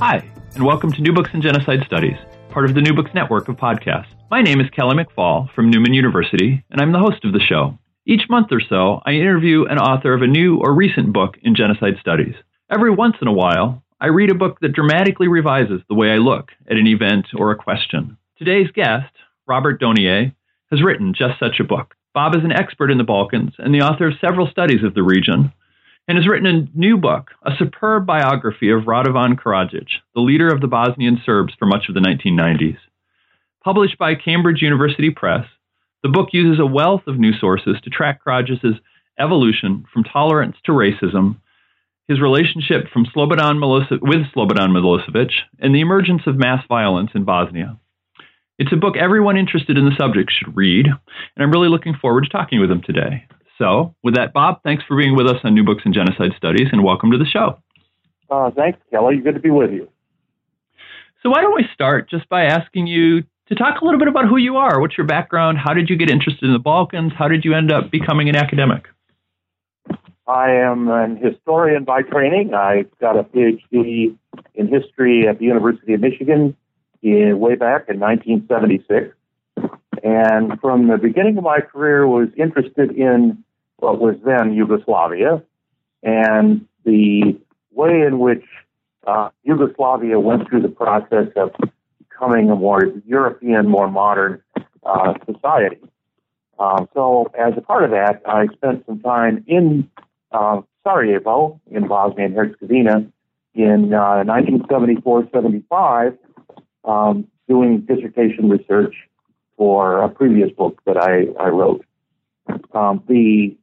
Hi, and welcome to New Books in Genocide Studies, part of the New Books Network of podcasts. My name is Kelly McFall from Newman University, and I'm the host of the show. Each month or so, I interview an author of a new or recent book in genocide studies. Every once in a while, I read a book that dramatically revises the way I look at an event or a question. Today's guest, Robert Donia, has written just such a book. Bob is an expert in the Balkans and the author of several studies of the region, and has written a new book, a superb biography of Radovan Karadzic, the leader of the Bosnian Serbs for much of the 1990s. Published by Cambridge University Press, the book uses a wealth of new sources to track Karadzic's evolution from tolerance to racism, his relationship from Slobodan Milosevic, with Slobodan Milosevic, and the emergence of mass violence in Bosnia. It's a book everyone interested in the subject should read, and I'm really looking forward to talking with him today. So, with that, Bob, thanks for being with us on New Books in Genocide Studies, and welcome to the show. Uh, thanks, Kelly. Good to be with you. So, why don't we start just by asking you to talk a little bit about who you are? What's your background? How did you get interested in the Balkans? How did you end up becoming an academic? I am an historian by training. I got a PhD in history at the University of Michigan in, way back in 1976. And from the beginning of my career was interested in what was then Yugoslavia and the way in which uh, Yugoslavia went through the process of becoming a more European, more modern uh, society. Um, so, as a part of that, I spent some time in uh, Sarajevo, in Bosnia and Herzegovina, in 1974-75, uh, um, doing dissertation research for a previous book that I, I wrote. Um, the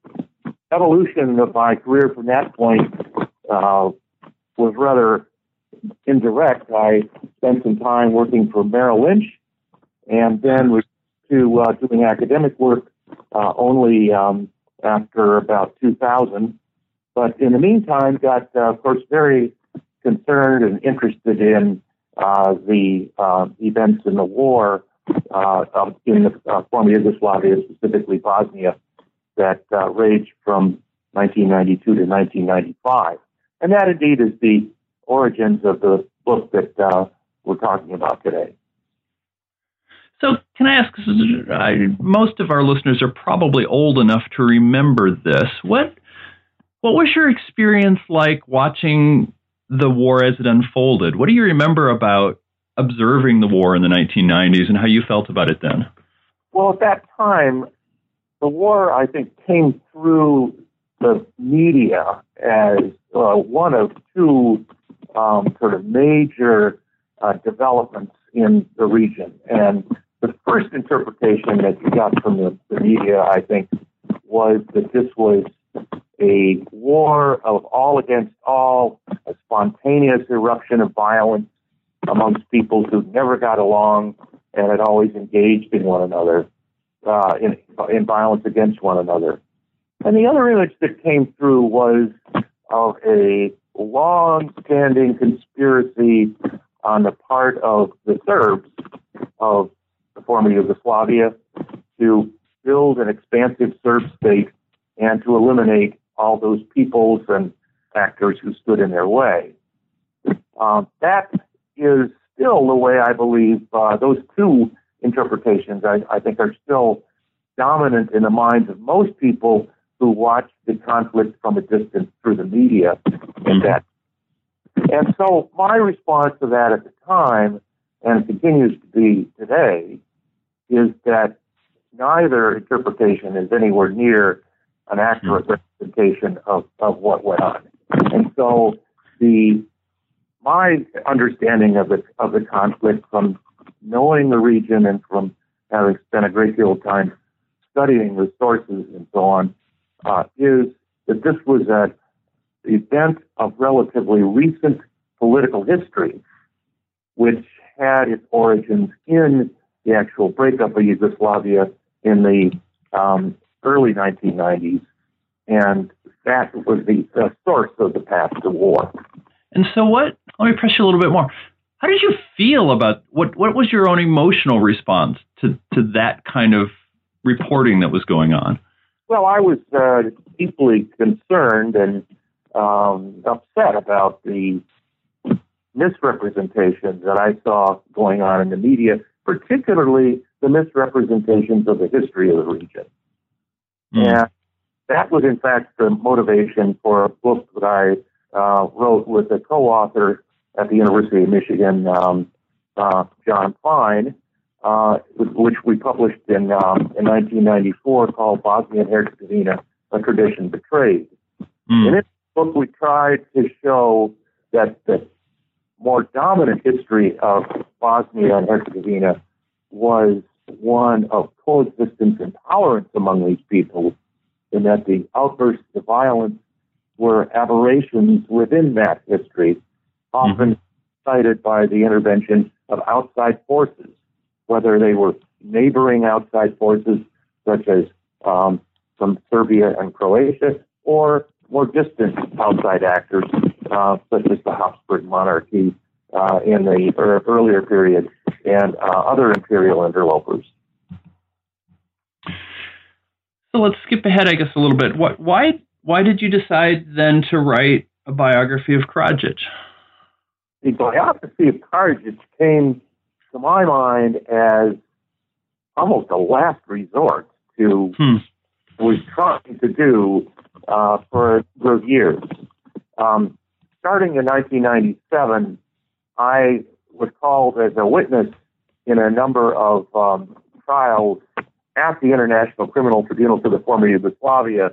evolution of my career from that point uh, was rather indirect. I spent some time working for Merrill Lynch and then was to uh, doing academic work uh, only um, after about 2000. But in the meantime, got, uh, of course, very concerned and interested in uh, the uh, events in the war uh, um, in the uh, former Yugoslavia, specifically Bosnia, that uh, raged from 1992 to 1995. And that indeed is the origins of the book that uh, we're talking about today. So, can I ask? most of our listeners are probably old enough to remember this. What what was your experience like watching the war as it unfolded? What do you remember about observing the war in the 1990s and how you felt about it then? Well, at that time, the war, I think, came through the media as uh, one of two um, sort of major uh, developments in the region. And the first interpretation that you got from the, the media, I think, was that this was a war of all against all, a spontaneous eruption of violence amongst people who never got along and had always engaged in one another, uh, in, in violence against one another. And the other image that came through was of a long-standing conspiracy on the part of the Serbs of the former Yugoslavia to build an expansive Serb state and to eliminate all those peoples and actors who stood in their way. Um, that is still the way I believe uh, those two interpretations, I, I, think, are still dominant in the minds of most people who watch the conflict from a distance through the media and that. And so my response to that at the time, and it continues to be today, is that neither interpretation is anywhere near an accurate representation of, of what went on. And so the my understanding of the of the conflict from knowing the region and from having spent a great deal of time studying the sources and so on uh, is that this was an event of relatively recent political history, which had its origins in the actual breakup of Yugoslavia in the um, early 1990s, and that was the, the source of the path to war. And so, what? Let me press you a little bit more. How did you feel about what? What was your own emotional response to to that kind of reporting that was going on? Well, I was uh, deeply concerned and um, upset about the misrepresentations that I saw going on in the media, particularly the misrepresentations of the history of the region. Mm. And that was, in fact, the motivation for a book that I uh, wrote with a co-author at the University of Michigan, um, uh, John Fine, uh, which we published in um, in 1994, called Bosnia and Herzegovina: A Tradition Betrayed. Mm. In this book, we tried to show that the more dominant history of Bosnia and Herzegovina was one of coexistence and tolerance among these people, and that the outbursts of violence were aberrations within that history, often mm-hmm. cited by the intervention of outside forces, whether they were neighboring outside forces such as um, from Serbia and Croatia, or more distant outside actors uh, such as the Habsburg monarchy uh, in the earlier period and uh, other imperial interlopers. So let's skip ahead, I guess, a little bit. What, why why did you decide then to write a biography of Karadzic? The biography of Karadzic came to my mind as almost a last resort to hmm. was trying to do uh, for a number of years. Um, starting in 1997, I was called as a witness in a number of um, trials at the International Criminal Tribunal for the former Yugoslavia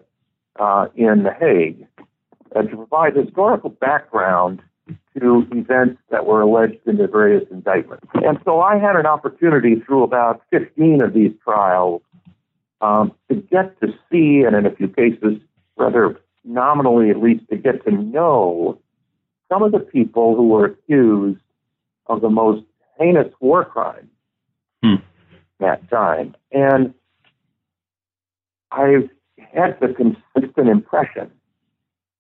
uh, in The Hague uh, to provide historical background to events that were alleged in the various indictments. And so I had an opportunity through about 15 of these trials um, to get to see, and in a few cases, rather nominally at least, to get to know some of the people who were accused of the most heinous war crimes hmm. that time. And I've had the consistent impression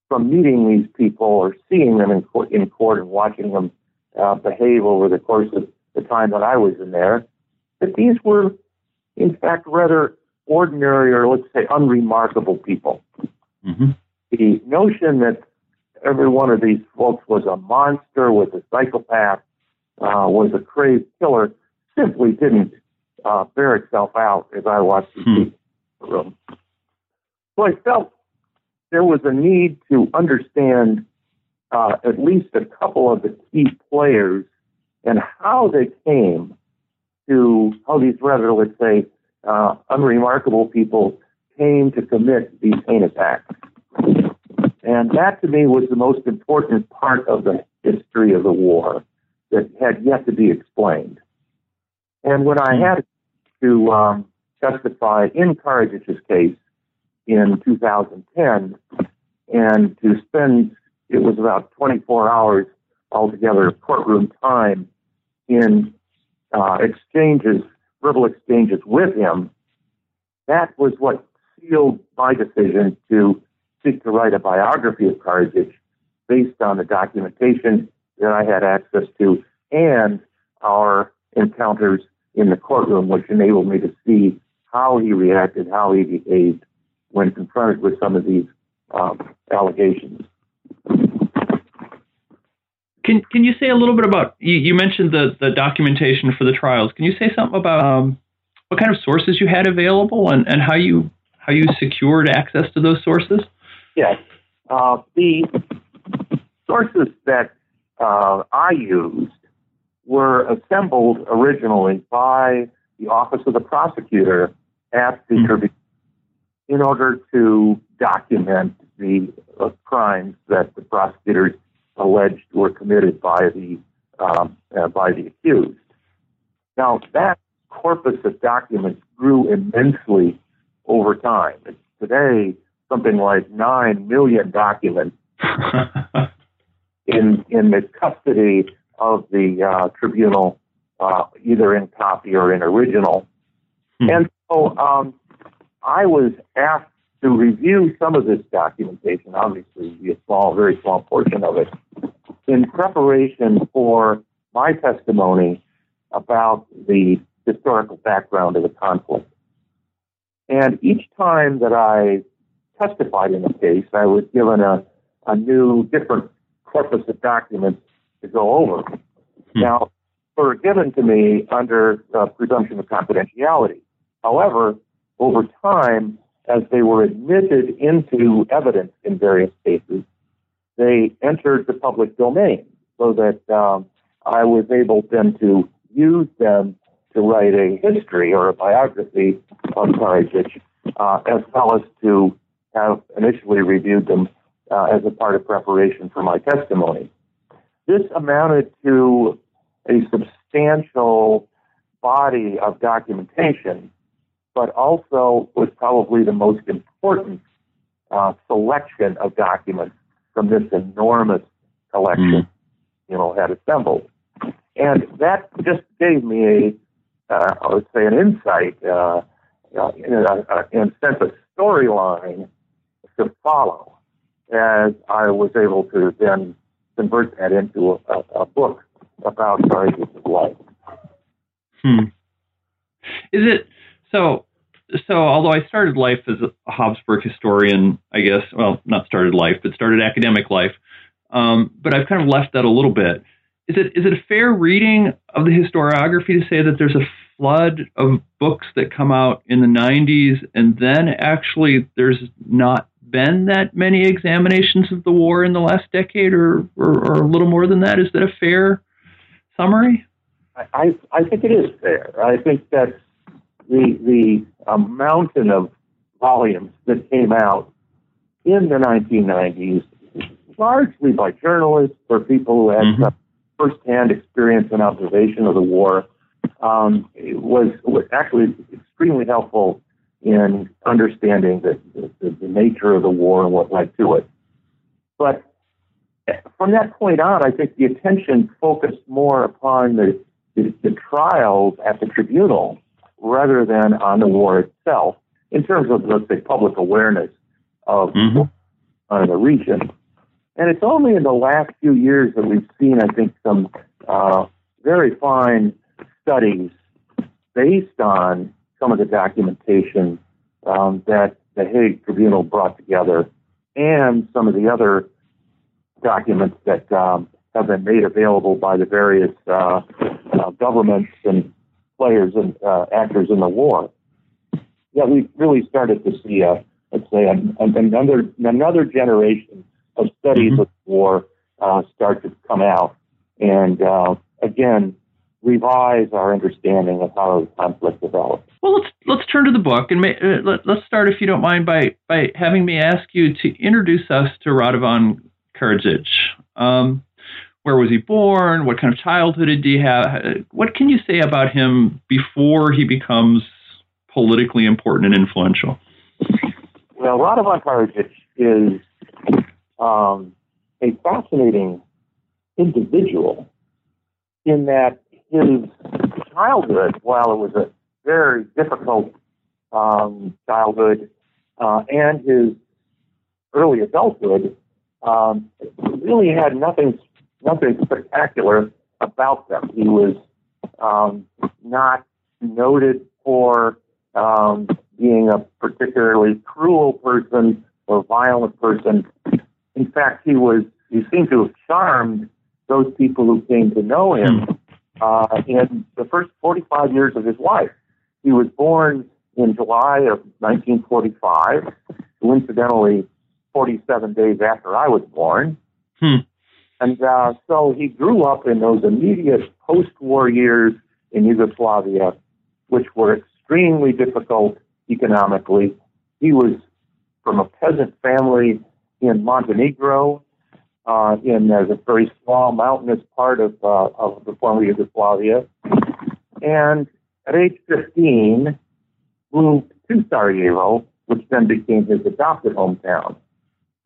from meeting these people or seeing them in court, in court and watching them uh, behave over the course of the time that I was in there, that these were, in fact, rather ordinary or let's say unremarkable people. Mm-hmm. The notion that every one of these folks was a monster, was a psychopath, uh, was a crazed killer, simply didn't uh, bear itself out as I watched these hmm. people in the room. So I felt there was a need to understand uh, at least a couple of the key players and how they came to how these rather, let's say, uh, unremarkable people came to commit these heinous acts. And that to me was the most important part of the history of the war that had yet to be explained. And when I had to um, testify in Karadzic's case in 2010, and to spend it was about 24 hours altogether of courtroom time in uh, exchanges, verbal exchanges with him. That was what sealed my decision to seek to write a biography of Karadzic based on the documentation that I had access to and our encounters in the courtroom, which enabled me to see how he reacted, how he behaved when confronted with some of these um, allegations. Can Can you say a little bit about? You, you, mentioned the the documentation for the trials. Can you say something about um, what kind of sources you had available and, and how you how you secured access to those sources? Yes. Uh, the sources that uh, I used were assembled originally by the Office of the Prosecutor at the mm-hmm. In order to document the uh, crimes that the prosecutors alleged were committed by the um, uh, by the accused. Now that corpus of documents grew immensely over time. It's today something like nine million documents in in the custody of the uh, tribunal, uh, either in copy or in original. Hmm. And so um, I was asked to review some of this documentation, obviously a small, very small portion of it, in preparation for my testimony about the historical background of the conflict. And each time that I testified in the case, I was given a, a new, different corpus of documents to go over. Hmm. Now, were given to me under the presumption of confidentiality. However, over time, as they were admitted into evidence in various cases, they entered the public domain so that um, I was able then to use them to write a history or a biography of Karadzic, uh, as well as to have initially reviewed them uh, as a part of preparation for my testimony. This amounted to a substantial body of documentation, but also was probably the most important uh, selection of documents from this enormous collection, mm. you know, had assembled. And that just gave me a, uh, I would say, an insight, uh, uh, in, a, in a sense, of storyline to follow as I was able to then convert that into a, a, book about Karadzic's life. Hmm. Is it so? So, although I started life as a Habsburg historian, I guess, well, not started life, but started academic life, um, but I've kind of left that a little bit. Is it is it a fair reading of the historiography to say that there's a flood of books that come out in the 90s, and then actually there's not been that many examinations of the war in the last decade, or, or, or a little more than that? Is that a fair summary? I, I think it is fair. I think that the the um, mountain of volumes that came out in the 1990s, largely by journalists or people who had mm-hmm. firsthand experience and observation of the war, um, was was actually extremely helpful in understanding the, the, the nature of the war and what led to it. But from that point on, I think the attention focused more upon the, the, the trials at the tribunal rather than on the war itself in terms of, let's say, public awareness of mm-hmm. uh, the region. And it's only in the last few years that we've seen, I think, some uh, very fine studies based on some of the documentation um, that the Hague Tribunal brought together and some of the other documents that um, have been made available by the various uh, uh, governments and players and uh, actors in the war. Yeah, we really started to see, a, let's say, a, another another generation of studies mm-hmm. of war uh, start to come out, and uh, again, revise our understanding of how the conflict developed. Well, let's let's turn to the book and may, uh, let, us start, if you don't mind, by by having me ask you to introduce us to Radovan Karadzic. Um, where was he born? What kind of childhood did he have? What can you say about him before he becomes politically important and influential? Well, Radovan Karadzic is um, a fascinating individual in that his childhood, while it was a very difficult um, childhood, uh, and his early adulthood, um, really had nothing nothing spectacular about them. He was um, not noted for um, being a particularly cruel person or violent person. In fact, he was he seemed to have charmed those people who came to know him uh, in the first 45 years of his life. He was born in July of 1945, coincidentally 47 days after I was born. Hmm. And uh, so he grew up in those immediate post-war years in Yugoslavia, which were extremely difficult economically. He was from a peasant family in Montenegro, uh, in uh, a very small mountainous part of, uh, of the former Yugoslavia. And at age 15, moved to Sarajevo, which then became his adopted hometown.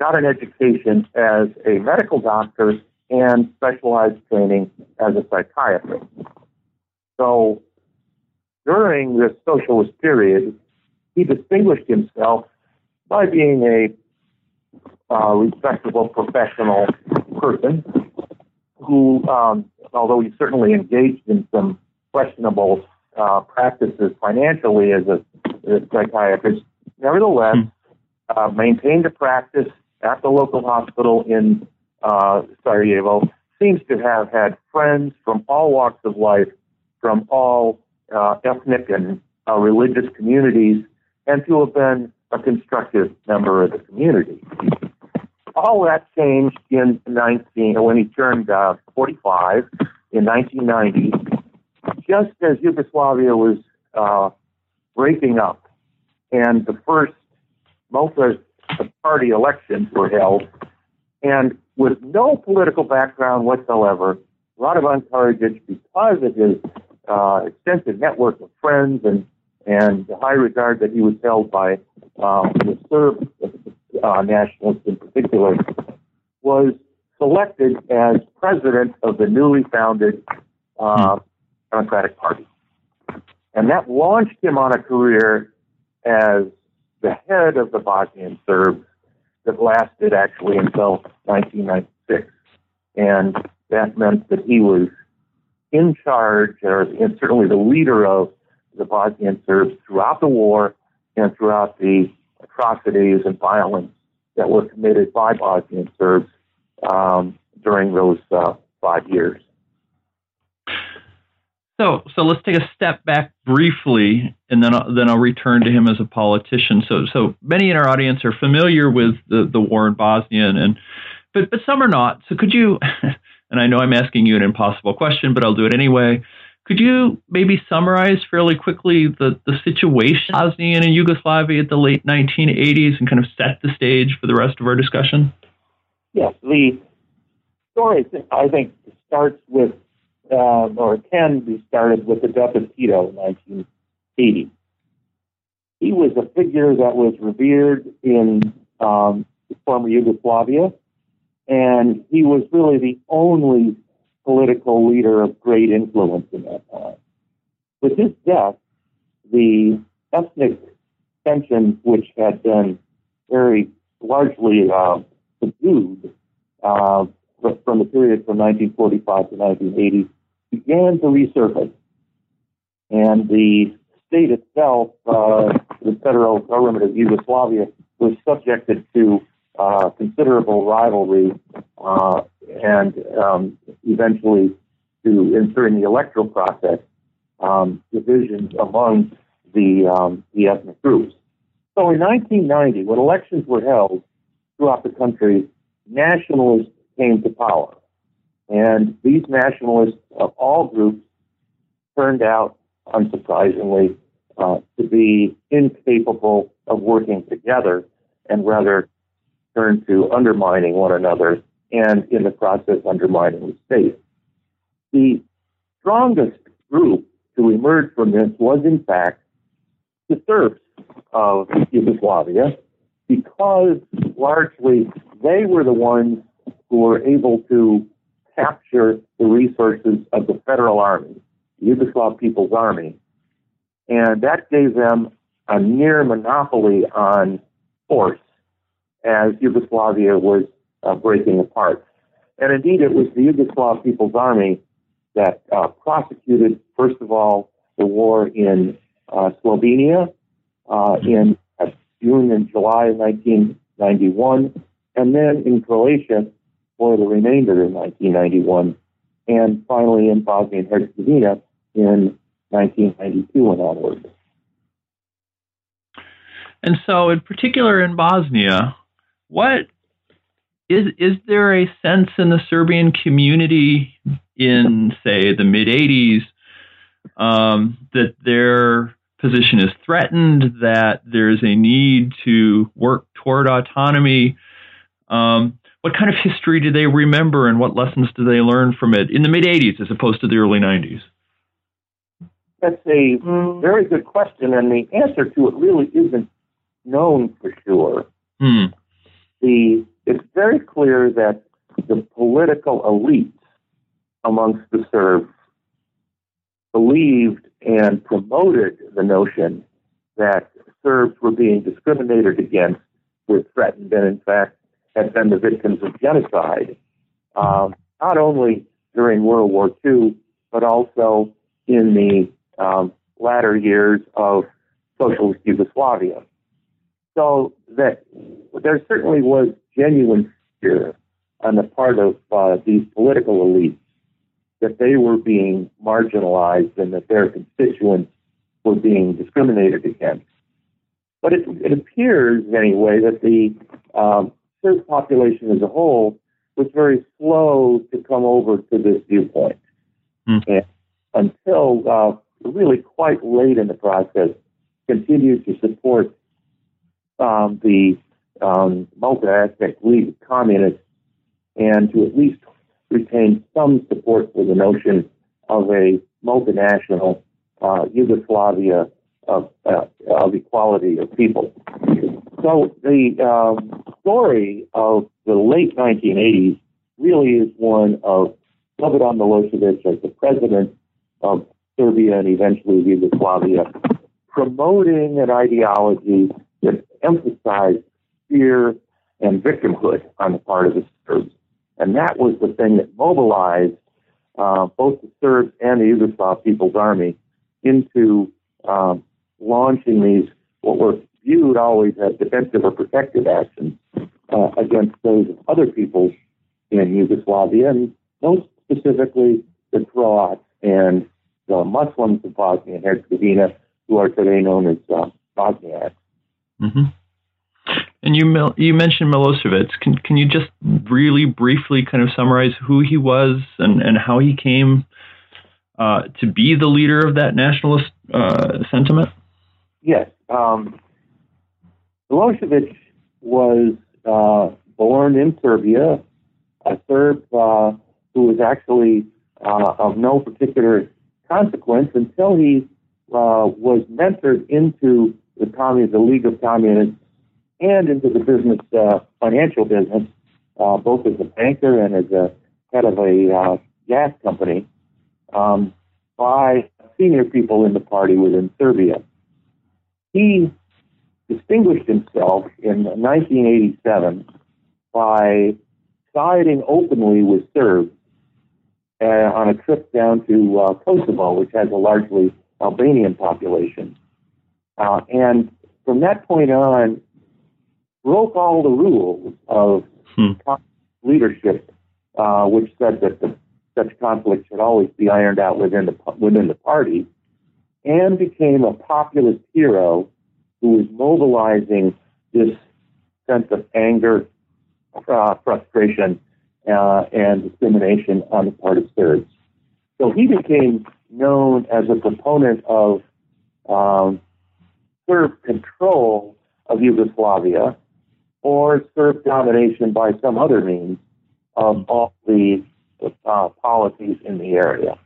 Got an education as a medical doctor and specialized training as a psychiatrist. So during this socialist period, he distinguished himself by being a uh, respectable professional person who, um, although he certainly engaged in some questionable uh, practices financially as a, as a psychiatrist, nevertheless hmm. uh, maintained a practice at the local hospital in uh, Sarajevo. Seems to have had friends from all walks of life, from all uh, ethnic and uh, religious communities, and to have been a constructive member of the community. All that changed in 19 when he turned uh, 45 in 1990, just as Yugoslavia was uh, breaking up, and the first multi-party elections were held, and with no political background whatsoever, Radovan Karadzic, because of his uh, extensive network of friends and and the high regard that he was held by um, the Serb uh, nationalists in particular, was selected as president of the newly founded uh, Democratic Party. And that launched him on a career as the head of the Bosnian Serbs that lasted actually until 1996. And that meant that he was in charge, or certainly the leader of the Bosnian Serbs throughout the war and throughout the atrocities and violence that were committed by Bosnian Serbs um, during those uh, five years. So, so let's take a step back briefly, and then I'll, then I'll return to him as a politician. So, so many in our audience are familiar with the, the war in Bosnia, and but but some are not. So, could you? And I know I'm asking you an impossible question, but I'll do it anyway. Could you maybe summarize fairly quickly the, the situation in Bosnia and Yugoslavia at the late 1980s and kind of set the stage for the rest of our discussion? Yes, the story I think starts with, uh, or can be started with the death of Tito in 1980. He was a figure that was revered in um, former Yugoslavia, and he was really the only political leader of great influence in that time. With his death, the ethnic tensions, which had been very largely uh, subdued uh, from the period from 1945 to 1980, began to resurface. And the state itself, uh, the federal government of Yugoslavia, was subjected to uh, considerable rivalry uh, and um, eventually to ensure in the electoral process um, divisions among the, um, the ethnic groups. So in 1990, when elections were held throughout the country, nationalists came to power. And these nationalists of all groups turned out, unsurprisingly, uh, to be incapable of working together and rather turned to undermining one another and in the process undermining the state. The strongest group to emerge from this was, in fact, the Serbs of Yugoslavia, because largely they were the ones who were able to capture the resources of the Federal Army, the Yugoslav People's Army, and that gave them a near monopoly on force as Yugoslavia was uh, breaking apart. And indeed, it was the Yugoslav People's Army that uh, prosecuted, first of all, the war in uh, Slovenia uh, in uh, June and July of 1991, and then in Croatia for the remainder in 1991, and finally in Bosnia and Herzegovina in 1992 and onward. And so, in particular in Bosnia, what is is there a sense in the Serbian community in, say, the mid '80s um, that their position is threatened, that there's a need to work toward autonomy? Um, what kind of history do they remember, and what lessons do they learn from it in the mid '80s as opposed to the early '90s? That's a very good question, and the answer to it really isn't known for sure. Hmm. The it's very clear that the political elites amongst the Serbs believed and promoted the notion that Serbs were being discriminated against, were threatened, and in fact had been the victims of genocide, um, not only during World War II, but also in the um, latter years of socialist Yugoslavia. So that there certainly was genuine fear on the part of uh, these political elites that they were being marginalized and that their constituents were being discriminated against. But it, it appears, anyway, that the um, Serb population as a whole was very slow to come over to this viewpoint. Mm. And until uh, really quite late in the process, continued to support um, the um, multi-ethnic League of Communists and to at least retain some support for the notion of a multinational uh, Yugoslavia of, uh, of equality of people. So the um, story of the late 1980s really is one of Slobodan Milosevic as the president of Serbia and eventually Yugoslavia, promoting an ideology that emphasized fear and victimhood on the part of the Serbs. And that was the thing that mobilized uh, both the Serbs and the Yugoslav People's Army into um, launching these, what were viewed always as defensive or protective actions uh, against those of other peoples in Yugoslavia, and most specifically the Croats and the Muslims of Bosnia and Herzegovina, who are today known as uh, Bosniaks. Mm-hmm. And you you mentioned Milosevic. Can can you just really briefly kind of summarize who he was and, and how he came uh, to be the leader of that nationalist uh, sentiment? Yes, um, Milosevic was uh, born in Serbia, a Serb uh, who was actually uh, of no particular consequence until he uh, was mentored into the communist, the League of Communists, and into the business, uh, financial business, uh, both as a banker and as a head of a gas company, um, by senior people in the party within Serbia. He distinguished himself in 1987 by siding openly with Serbs uh, on a trip down to uh, Kosovo, which has a largely Albanian population. Uh, and from that point on, broke all the rules of hmm. leadership, uh, which said that the, such conflicts should always be ironed out within the within the party, and became a populist hero who was mobilizing this sense of anger, uh, frustration, uh, and discrimination on the part of Serbs. So he became known as a proponent of um, Serb control of Yugoslavia or Serb domination by some other means of all the uh, policies in the area.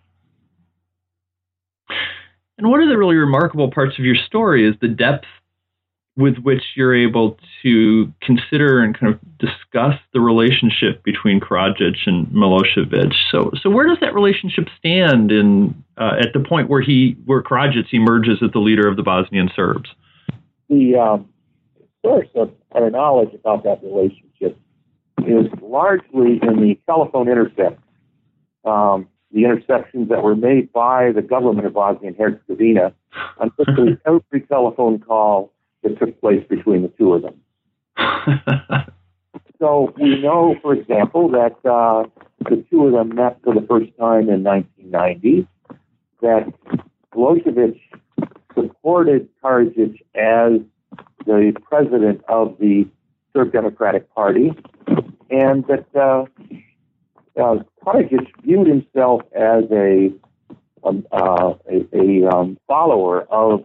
And one of the really remarkable parts of your story is the depth with which you're able to consider and kind of discuss the relationship between Karadzic and Milosevic. So, so where does that relationship stand in uh, at the point where he where Karadzic emerges as the leader of the Bosnian Serbs? The um, source of our knowledge about that relationship is largely in the telephone intercepts, um, the interceptions that were made by the government of Bosnia and Herzegovina on virtually every telephone call that took place between the two of them. so we know, for example, that uh, the two of them met for the first time in 1990, that Milosevic supported Karadzic as the president of the Serb Democratic Party, and that uh, uh, Karadzic viewed himself as a um, uh, a, a um, follower of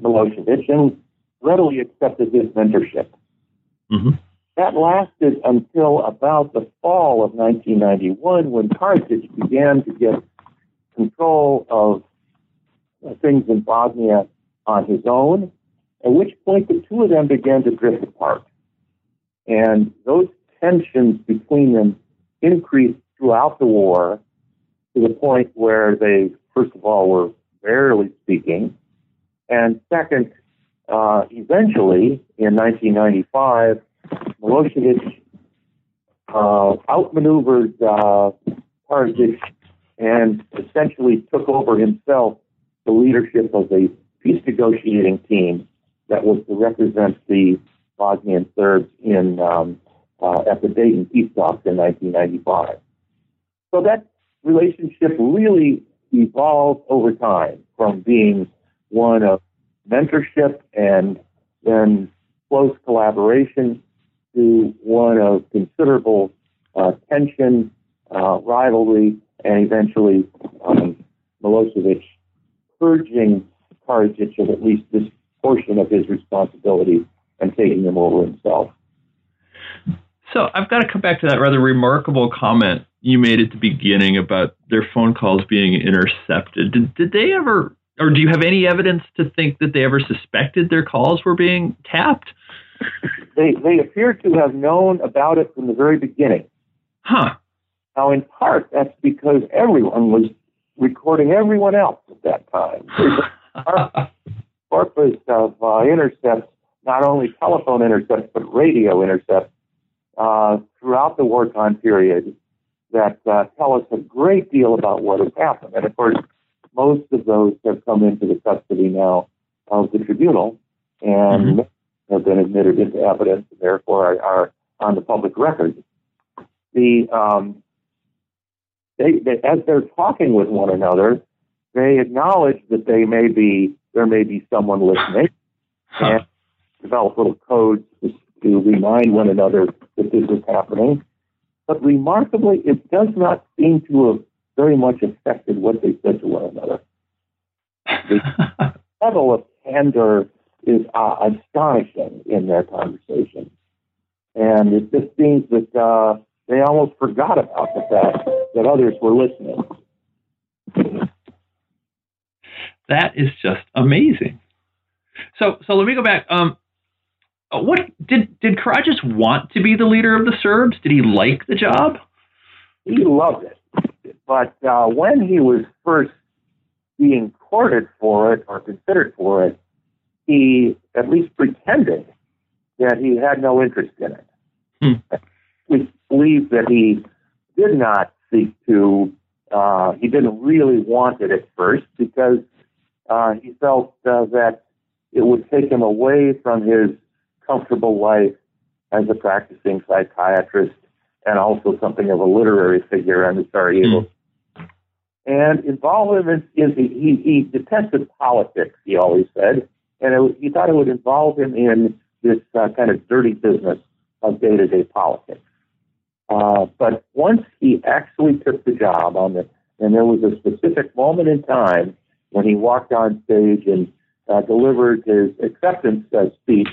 Milosevic and readily accepted his mentorship. Mm-hmm. That lasted until about the fall of 1991 when Karadzic began to get control of uh, things in Bosnia on his own, at which point the two of them began to drift apart. And those tensions between them increased throughout the war to the point where they, first of all, were barely speaking. And second, uh, eventually, in 1995, Milosevic uh, outmaneuvered uh, and essentially took over himself the leadership of the peace negotiating team that was to represent the Bosnian Serbs in um, uh, at the Dayton peace talks in 1995. So that relationship really evolved over time from being one of mentorship and then close collaboration to one of considerable uh, tension, uh, rivalry, and eventually um, Milosevic purging Karadzic of at least this portion of his responsibility and taking them over himself. So I've got to come back to that rather remarkable comment you made at the beginning about their phone calls being intercepted. Did, did they ever, or do you have any evidence to think that they ever suspected their calls were being tapped? They, they appear to have known about it from the very beginning. Huh. Now, in part, that's because everyone was recording everyone else at that time. Corpus of uh, intercepts, not only telephone intercepts, but radio intercepts uh, throughout the wartime period that uh, tell us a great deal about what has happened. And of course, most of those have come into the custody now of the tribunal and mm-hmm. have been admitted into evidence and therefore are, are on the public record. The um, they, they, as they're talking with one another, they acknowledge that they may be there may be someone listening and develop little codes to, to remind one another that this is happening. But remarkably, it does not seem to have very much affected what they said to one another. The level of candor is uh, astonishing in their conversation. And it just seems that uh, they almost forgot about the fact that others were listening. That is just amazing. So, so let me go back. Um, what did did Karadzic want to be the leader of the Serbs? Did he like the job? He loved it, but uh, when he was first being courted for it or considered for it, he at least pretended that he had no interest in it. Hmm. We believe that he did not seek to. Uh, he didn't really want it at first because uh, he felt uh, that it would take him away from his comfortable life as a practicing psychiatrist and also something of a literary figure in Sarajevo. Mm. And involvement in, he, he detested politics, he always said, and it, he thought it would involve him in this uh, kind of dirty business of day to day politics. Uh, but once he actually took the job on the, and there was a specific moment in time when he walked on stage and uh, delivered his acceptance uh, speech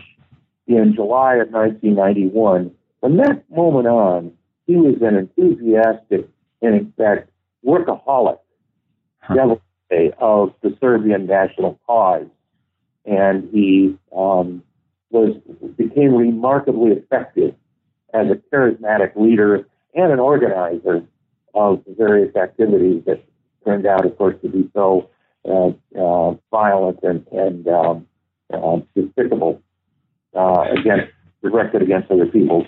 in July of 1991. From that moment on, he was an enthusiastic and, in fact, workaholic huh. of the Serbian national cause, and he um, was became remarkably effective as a charismatic leader and an organizer of various activities that turned out, of course, to be so uh, uh, violent and, and um, uh, despicable uh, against directed against other peoples.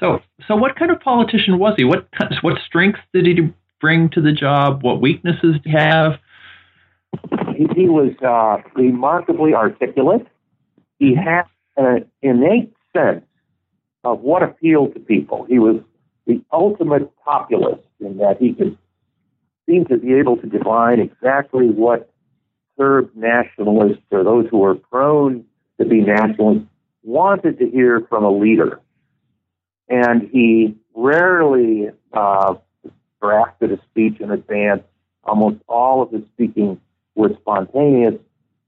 So, so what kind of politician was he? What what strengths did he bring to the job? What weaknesses did he have? He, he was uh, remarkably articulate. He had an innate sense of what appealed to people. He was the ultimate populist in that he could seem to be able to divine exactly what Serb nationalists or those who were prone to be nationalists wanted to hear from a leader. And he rarely uh, drafted a speech in advance. Almost all of his speaking was spontaneous.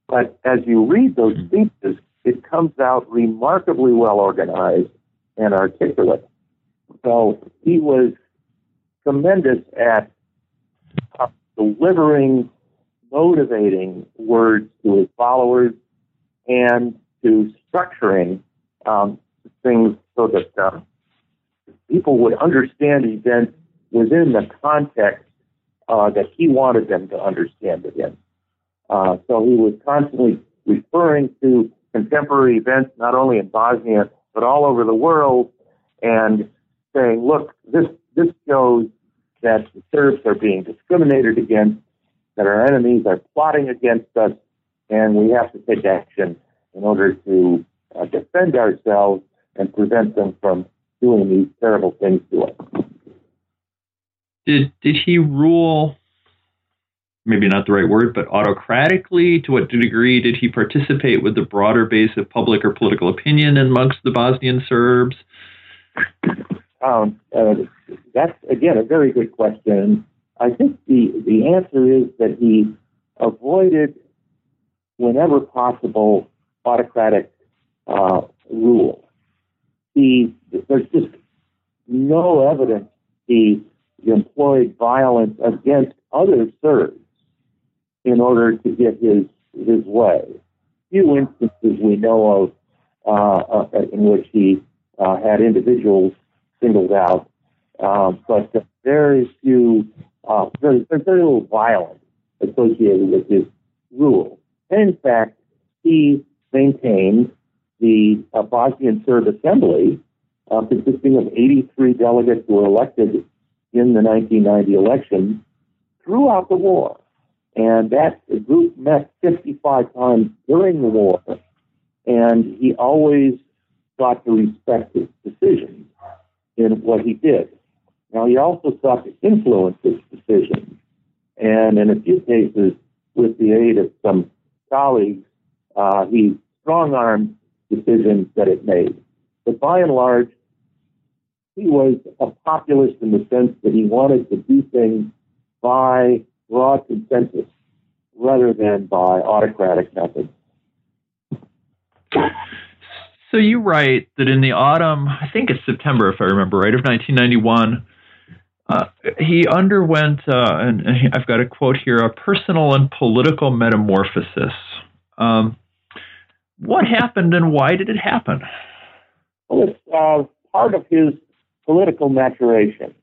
But as you read those speeches, it comes out remarkably well organized and articulate. So he was tremendous at uh, delivering motivating words to his followers and to structuring um, things so that um, people would understand events within the context uh, that he wanted them to understand it in. Uh, so he was constantly referring to contemporary events, not only in Bosnia, but all over the world, and saying, look, this, this shows that the Serbs are being discriminated against, that our enemies are plotting against us, and we have to take action in order to uh, defend ourselves and prevent them from doing these terrible things to us. Did did he rule? Maybe not the right word, but autocratically. To what degree did he participate with the broader base of public or political opinion amongst the Bosnian Serbs? Um, uh, that's again a very good question. I think the the answer is that he avoided, whenever possible, autocratic uh, rule. He there's just no evidence he employed violence against other Serbs in order to get his his way. Few instances we know of uh, uh, in which he uh, had individuals singled out, um, but very few, uh, very, very little violence associated with his rule. And in fact, he maintained the uh, Bosnian Serb Assembly, consisting of 83 delegates who were elected in the 1990 election throughout the war. And that group met 55 times during the war, and he always sought to respect his decisions in what he did. Now, he also sought to influence his decisions, and in a few cases, with the aid of some colleagues, uh, he strong armed decisions that it made. But by and large, he was a populist in the sense that he wanted to do things by broad consensus rather than by autocratic methods. So you write that in the autumn, I think it's September, if I remember right, of 1991, uh, he underwent, uh, and I've got a quote here, a personal and political metamorphosis. Um, what happened and why did it happen? Well, it's uh, part of his political maturation.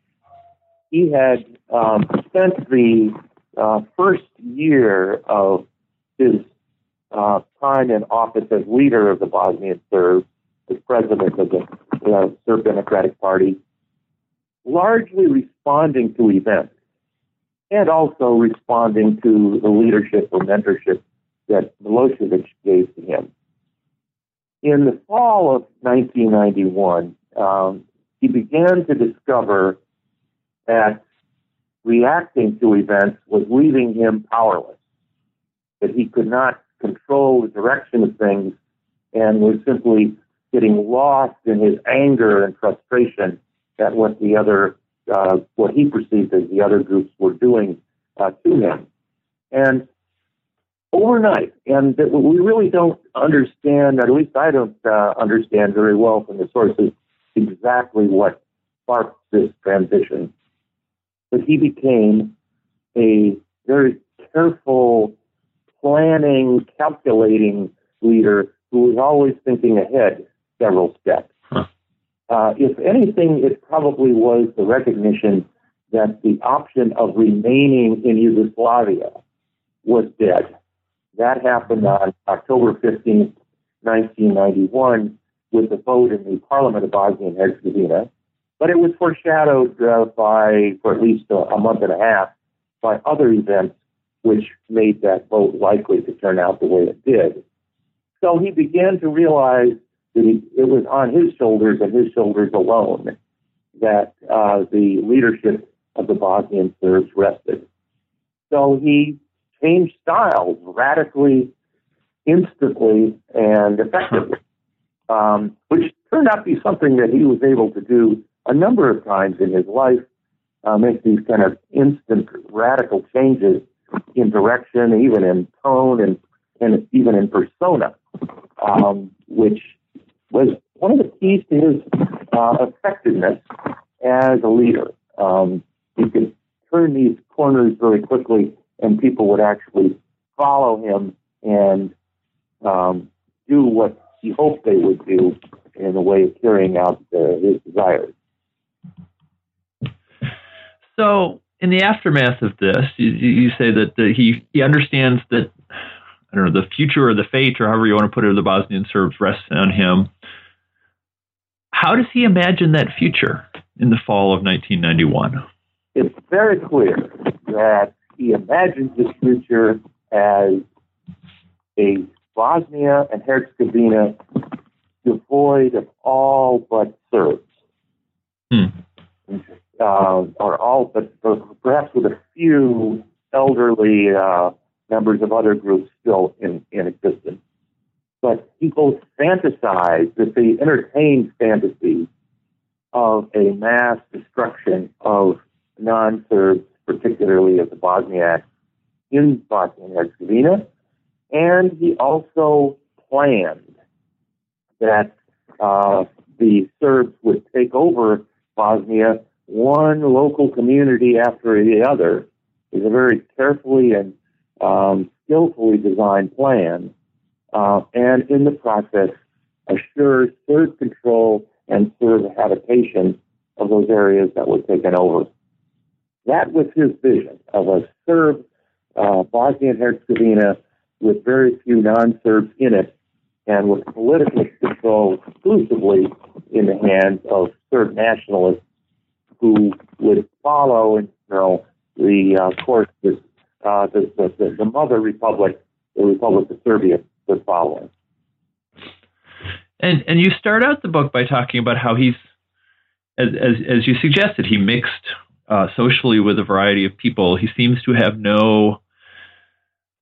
He had um, spent the uh, first year of his uh, time in office as leader of the Bosnian Serbs, as president of the uh, Serb Democratic Party, largely responding to events and also responding to the leadership or mentorship that Milosevic gave to him. In the fall of 1991, um, he began to discover that reacting to events was leaving him powerless, that he could not control the direction of things and was simply getting lost in his anger and frustration at what the other, uh, what he perceived as the other groups were doing uh, to him. And overnight, and we really don't understand, at least I don't uh, understand very well from the sources, exactly what sparked this transition. But he became a very careful, planning, calculating leader who was always thinking ahead several steps. Huh. Uh, if anything, it probably was the recognition that the option of remaining in Yugoslavia was dead. That happened on October 15, 1991, with the vote in the Parliament of Bosnia and Herzegovina. But it was foreshadowed uh, by, for at least a, a month and a half, by other events which made that vote likely to turn out the way it did. So he began to realize that he, it was on his shoulders and his shoulders alone that uh, the leadership of the Bosnian Serbs rested. So he changed styles radically, instantly, and effectively, um, which turned out to be something that he was able to do a number of times in his life, uh, make these kind of instant radical changes in direction, even in tone, and, and even in persona, um, which was one of the keys to his uh, effectiveness as a leader. Um, he could turn these corners very quickly, and people would actually follow him and um, do what he hoped they would do in a way of carrying out uh, his desires. So, in the aftermath of this, you, you say that he he understands that I don't know the future or the fate or however you want to put it of the Bosnian Serbs rests on him. How does he imagine that future in the fall of 1991? It's very clear that he imagines this future as a Bosnia and Herzegovina devoid of all but Serbs. Hmm. Uh, or all but perhaps with a few elderly uh, members of other groups still in, in existence. But people fantasize, that they entertain fantasies of a mass destruction of non Serbs, particularly of the Bosniaks in Bosnia and Herzegovina. And he also planned that uh, the Serbs would take over Bosnia, one local community after the other. Is a very carefully and um, skillfully designed plan, uh, and in the process, assure Serb control and Serb habitation of those areas that were taken over. That was his vision of a Serb uh, Bosnia and Herzegovina with very few non-Serbs in it, and with political control exclusively in the hands of Serb nationalists who would follow, you know, the uh, course that uh, the, the, the mother republic, the Republic of Serbia, was following. And and you start out the book by talking about how he's, as as, as you suggested, he mixed uh, socially with a variety of people. He seems to have no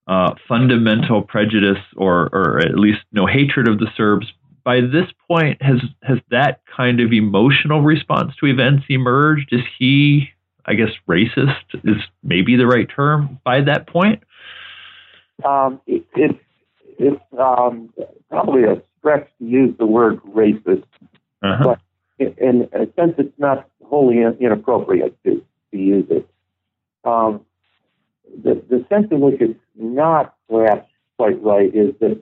uh, fundamental prejudice or, or at least no hatred of the Serbs. By this point, has has that kind of emotional response to events emerged? Is he, I guess, racist is maybe the right term by that point? Um, it, it's it's um, probably a stretch to use the word racist, uh-huh. but in, in a sense, it's not wholly inappropriate to, to use it. Um, the, the sense in which it's not perhaps quite right is that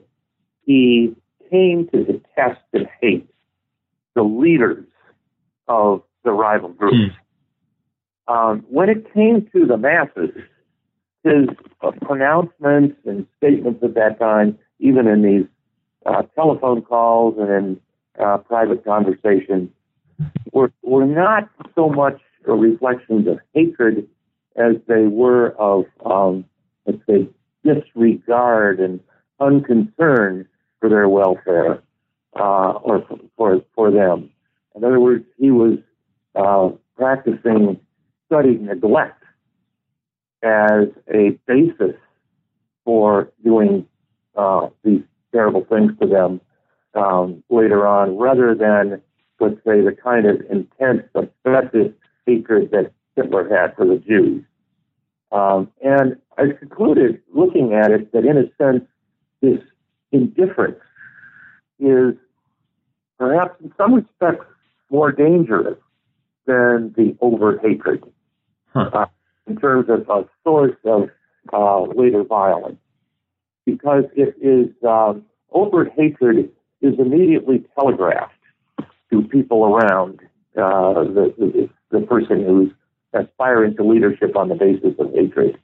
he came to detest and hate the leaders of the rival groups. Hmm. Um, when it came to the masses, his uh, pronouncements and statements at that time, even in these uh, telephone calls and in uh, private conversations, were, were not so much a reflections of hatred as they were of, um, let's say, disregard and unconcern for their welfare uh, or for, for them. In other words, he was uh, practicing study neglect as a basis for doing uh, these terrible things to them um, later on, rather than, let's say, the kind of intense, obsessive hatred that Hitler had for the Jews. Um, and I concluded, looking at it, that in a sense, this indifference is perhaps in some respects more dangerous than the overt hatred huh. uh, in terms of a source of uh, later violence. Because it is um, overt hatred is immediately telegraphed to people around uh, the, the, the person who's aspiring into leadership on the basis of hatred.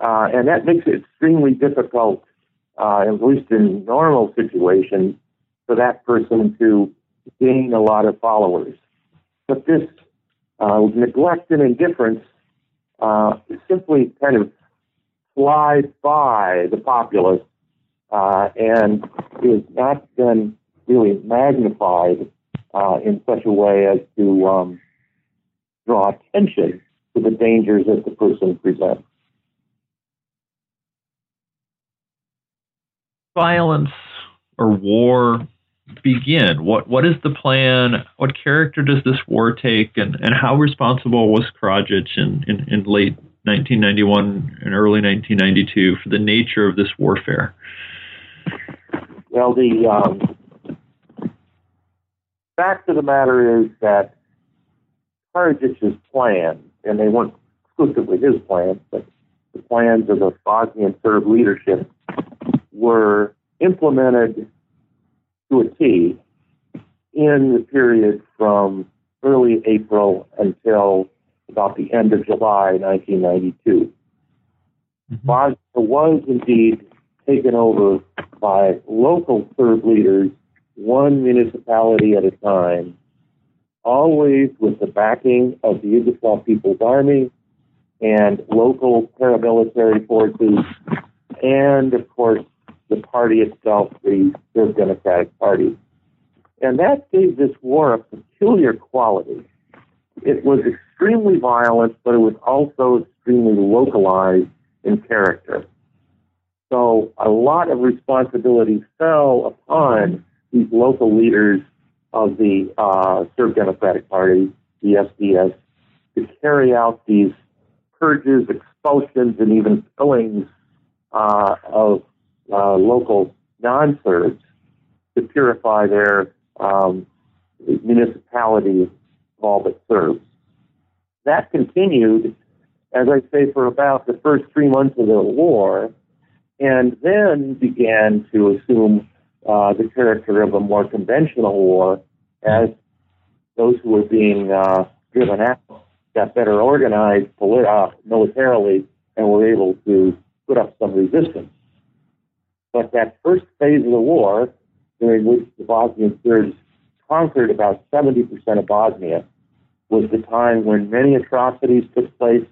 Uh, and that makes it extremely difficult, uh, at least in normal situations, for that person to gain a lot of followers. But this uh, neglect and indifference uh, simply kind of slides by the populace uh, and is not then really magnified uh, in such a way as to um, draw attention to the dangers that the person presents. violence or war begin? What what is the plan? What character does this war take, and, and how responsible was Karadzic in, in, in late 1991 and early 1992 for the nature of this warfare? Well, the um, fact of the matter is that Karadzic's plan, and they weren't exclusively his plans, but the plans of the Bosnian Serb leadership were implemented to a T in the period from early April until about the end of July 1992. Mm-hmm. Bosnia was indeed taken over by local Serb leaders, one municipality at a time, always with the backing of the Yugoslav People's Army and local paramilitary forces, and of course the party itself, the Serb Democratic Party. And that gave this war a peculiar quality. It was extremely violent, but it was also extremely localized in character. So a lot of responsibility fell upon these local leaders of the uh, Serb Democratic Party, the SDS, to carry out these purges, expulsions, and even killings uh, of uh, local non-Serbs to purify their um, municipality of all but Serbs. That continued, as I say, for about the first three months of the war, and then began to assume uh, the character of a more conventional war as those who were being uh, driven out got better organized uh, militarily and were able to put up some resistance. But that first phase of the war, during which the Bosnian Serbs conquered about 70% of Bosnia, was the time when many atrocities took place,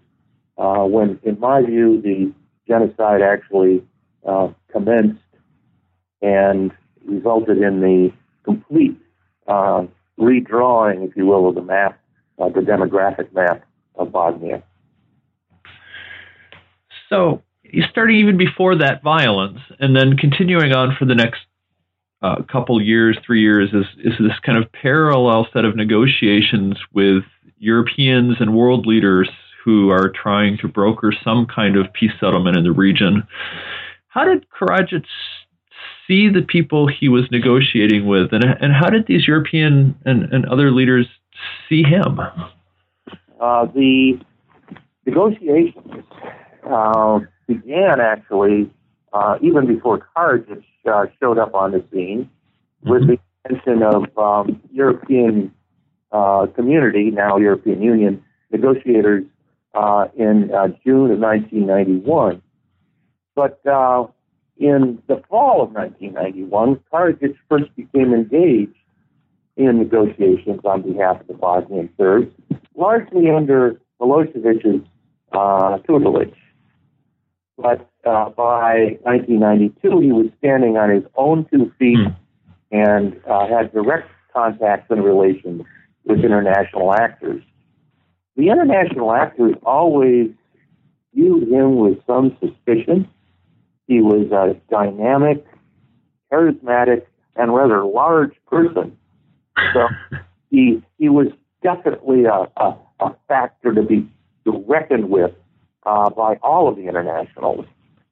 uh, when, in my view, the genocide actually uh, commenced and resulted in the complete uh, redrawing, if you will, of the map, uh, the demographic map of Bosnia. So, starting even before that violence, and then continuing on for the next uh, couple years, three years, is, is this kind of parallel set of negotiations with Europeans and world leaders who are trying to broker some kind of peace settlement in the region. How did Karadzic see the people he was negotiating with, and, and how did these European and, and other leaders see him? Uh, the negotiations uh, began actually uh, even before Karadzic uh, showed up on the scene with the intention of um, European uh, community, now European Union, negotiators uh, in June of 1991. But in the fall of 1991, Karadzic first became engaged in negotiations on behalf of the Bosnian Serbs, largely under Milosevic's uh, tutelage. But uh, by 1992, he was standing on his own two feet mm. and uh, had direct contacts and relations with international actors. The international actors always viewed him with some suspicion. He was a dynamic, charismatic, and rather large person. So he he was definitely a, a, a factor to be reckoned with uh, by all of the internationals.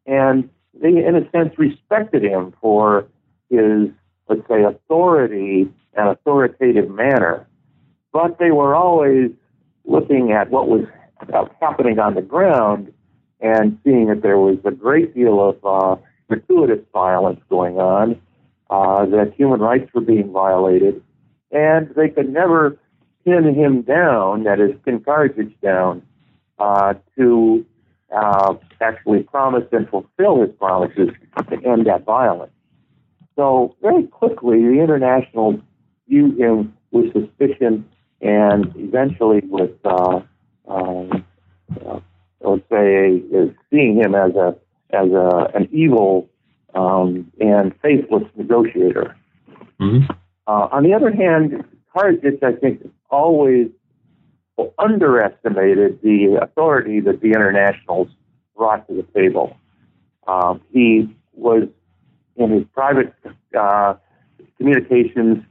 And they, in a sense, respected him for his, let's say, authority and authoritative manner. But they were always looking at what was happening on the ground and seeing that there was a great deal of uh, gratuitous violence going on, uh, that human rights were being violated, and they could never pin him down, that is, pin Karadzic down, uh, to uh, actually promise and fulfill his promises to end that violence. So very quickly, the international viewed him with suspicion and eventually with, uh, um, let's say, is seeing him as a as a, an evil um, and faithless negotiator. Mm-hmm. Uh, on the other hand, Karadzic, I think, always underestimated the authority that the internationals brought to the table. Um, he was in his private uh, communications,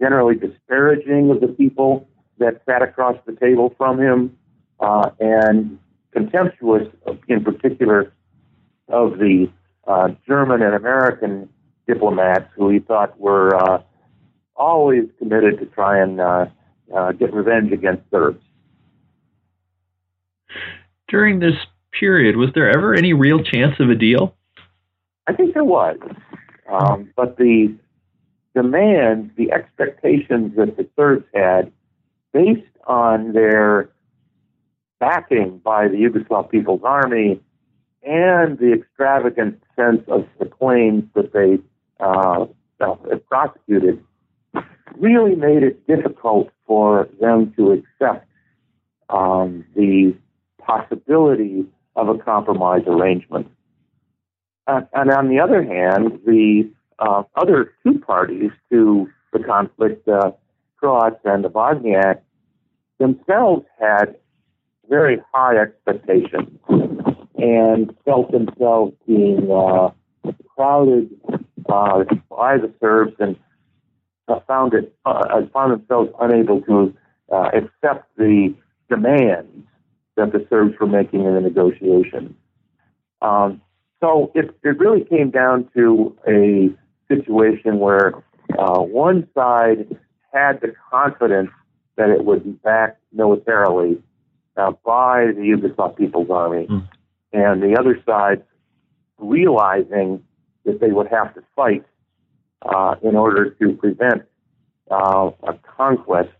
generally disparaging of the people that sat across the table from him, uh, and contemptuous, in particular, of the uh, German and American diplomats who he thought were uh, always committed to try and uh, uh, get revenge against Serbs. During this period, was there ever any real chance of a deal? I think there was. Um, but the demands, the expectations that the Serbs had, based on their backing by the Yugoslav People's Army and the extravagant sense of the claims that they uh, prosecuted, really made it difficult for them to accept um, the possibility of a compromise arrangement. Uh, and on the other hand, the uh, other two parties to the conflict, uh, Croats and the Bosniaks, themselves had very high expectations and felt themselves being uh, crowded uh, by the Serbs and uh, found it found themselves unable to accept the demands that the Serbs were making in the negotiations. Um, so it, it really came down to a situation where uh, one side had the confidence that it would be backed militarily uh, by the Yugoslav People's Army, mm. and the other side realizing that they would have to fight uh, in order to prevent uh, a conquest,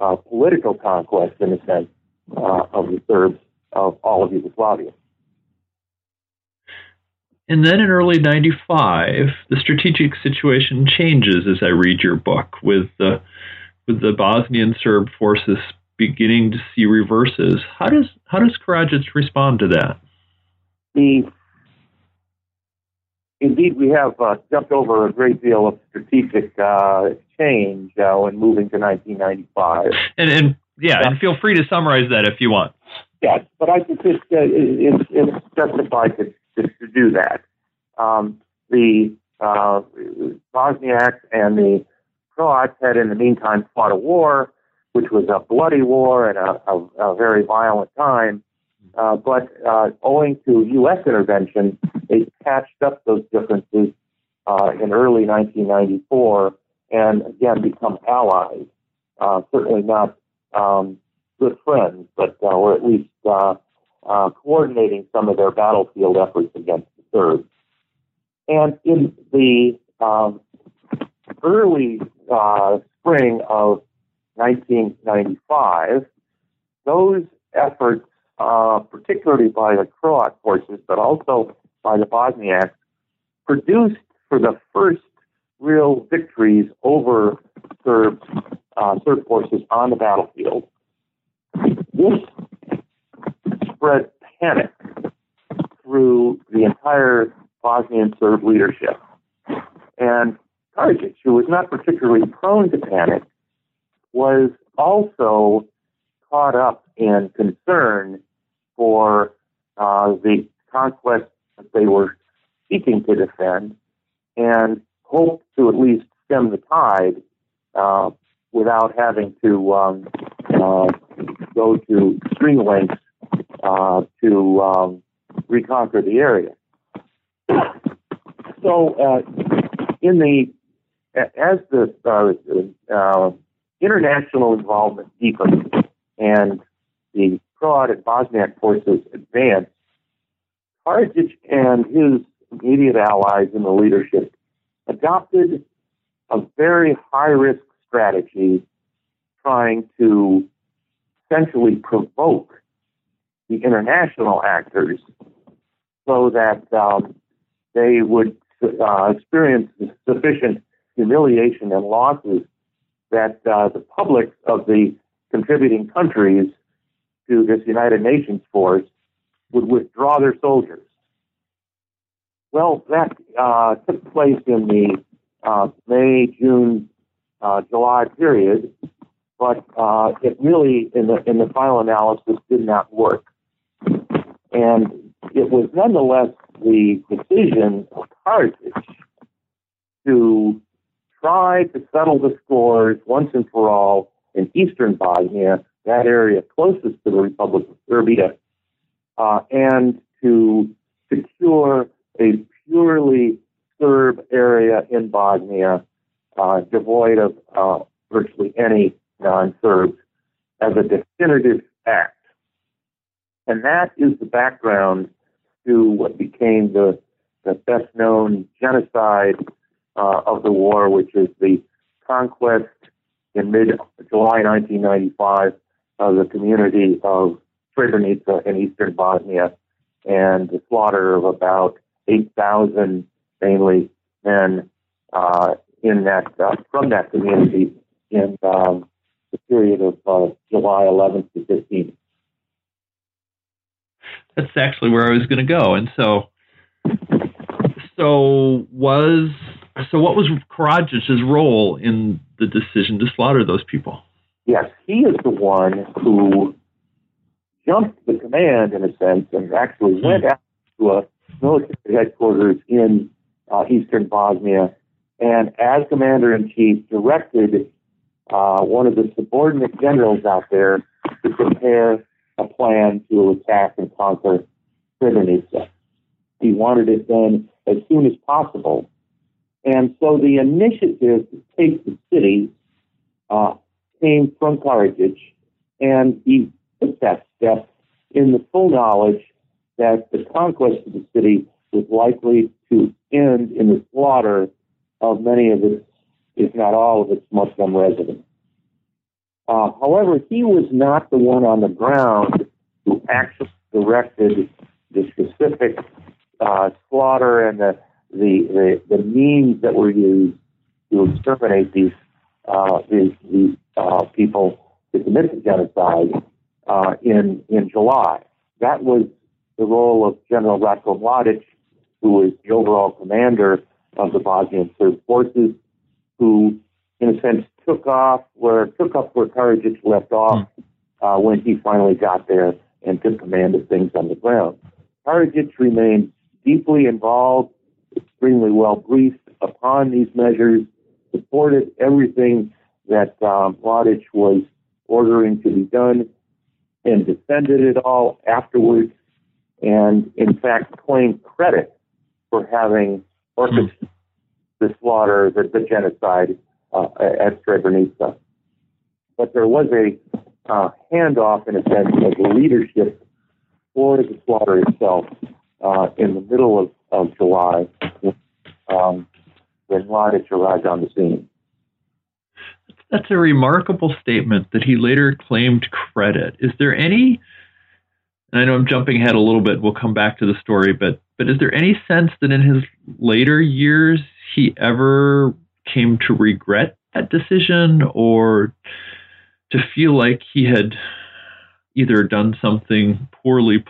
a political conquest in a sense, uh, of the Serbs of all of Yugoslavia. And then in early 95, the strategic situation changes as I read your book, with the, with the Bosnian Serb forces beginning to see reverses. How does, how does Karadzic respond to that? The, indeed, we have uh, jumped over a great deal of strategic uh, change uh, when moving to 1995. And, and yeah, and feel free to summarize that if you want. Yes, but I think it's, uh, it's, it's justified to to, to do that. Um, the uh, Bosniaks and the Croats had, in the meantime, fought a war, which was a bloody war and a, a, a very violent time. Uh, but uh, owing to U.S. intervention, they patched up those differences uh, in early 1994 and again become allies. Uh, certainly not um, good friends, but uh, or at least uh, uh, coordinating some of their battlefield efforts against the Serbs. And in the um, early uh, spring of 1995, those efforts, uh, particularly by the Croat forces, but also by the Bosniaks, produced for the first real victories over Serb, uh, Serb forces on the battlefield. This spread panic through the entire Bosnian Serb leadership. And Karadzic, who was not particularly prone to panic, was also caught up in concern for uh, the conquest that they were seeking to defend and hoped to at least stem the tide uh, without having to um, uh, go to extreme lengths uh, to um, reconquer the area. So, uh, in the as the uh, international involvement deepened and the Croat and Bosniak forces advanced, Karadzic and his immediate allies in the leadership adopted a very high risk strategy trying to essentially provoke the international actors so that um, they would uh, experience sufficient humiliation and losses that uh, the public of the contributing countries to this United Nations force would withdraw their soldiers. Well, that uh, took place in the uh, May, June, uh, July period, but uh, it really, in the in the final analysis, did not work. And it was nonetheless the decision of Karadzic to try to settle the scores once and for all in eastern Bosnia, that area closest to the Republic of Serbia, uh, and to secure a purely Serb area in Bosnia, uh, devoid of uh, virtually any non-Serbs, as a definitive act. And that is the background to what became the, the best known genocide uh, of the war, which is the conquest in mid July 1995 of the community of Srebrenica in eastern Bosnia and the slaughter of about 8,000 mainly men uh, in that uh, from that community in um, the period of uh, July 11th to 15th. That's actually where I was going to go, and so so was so what was Karadzic's role in the decision to slaughter those people? Yes, he is the one who jumped the command in a sense and actually hmm. went out to a military headquarters in uh, eastern Bosnia and as commander in chief directed uh, one of the subordinate generals out there to prepare a plan to attack and conquer Srebrenica. He wanted it done as soon as possible. And so the initiative to take the city uh, came from Karadzic, and he took that step in the full knowledge that the conquest of the city was likely to end in the slaughter of many of its, if not all of its Muslim residents. Uh, however, he was not the one on the ground who actually directed the specific uh, slaughter and the, the, the, the, means that were used to exterminate these, uh, these, these uh, people to commit the genocide uh, in, in July. That was the role of General Ratko Mladic, who was the overall commander of the Bosnian Serb forces, who, in a sense, took off where took up where Karadzic left off hmm. uh, when he finally got there and took command of things on the ground. Karadzic remained deeply involved, extremely well briefed upon these measures, supported everything that um, Mladic was ordering to be done, and defended it all afterwards, and in fact claimed credit for having orchestrated mm. the slaughter, the, the genocide uh, at Srebrenica. But there was a uh, handoff, in a sense, of leadership for the slaughter itself uh, in the middle of, of July um, when Mladic arrived on the scene. That's a remarkable statement that he later claimed credit. Is there any, and I know I'm jumping ahead a little bit, we'll come back to the story, but, but is there any sense that in his later years he ever came to regret that decision or to feel like he had either done something poorly,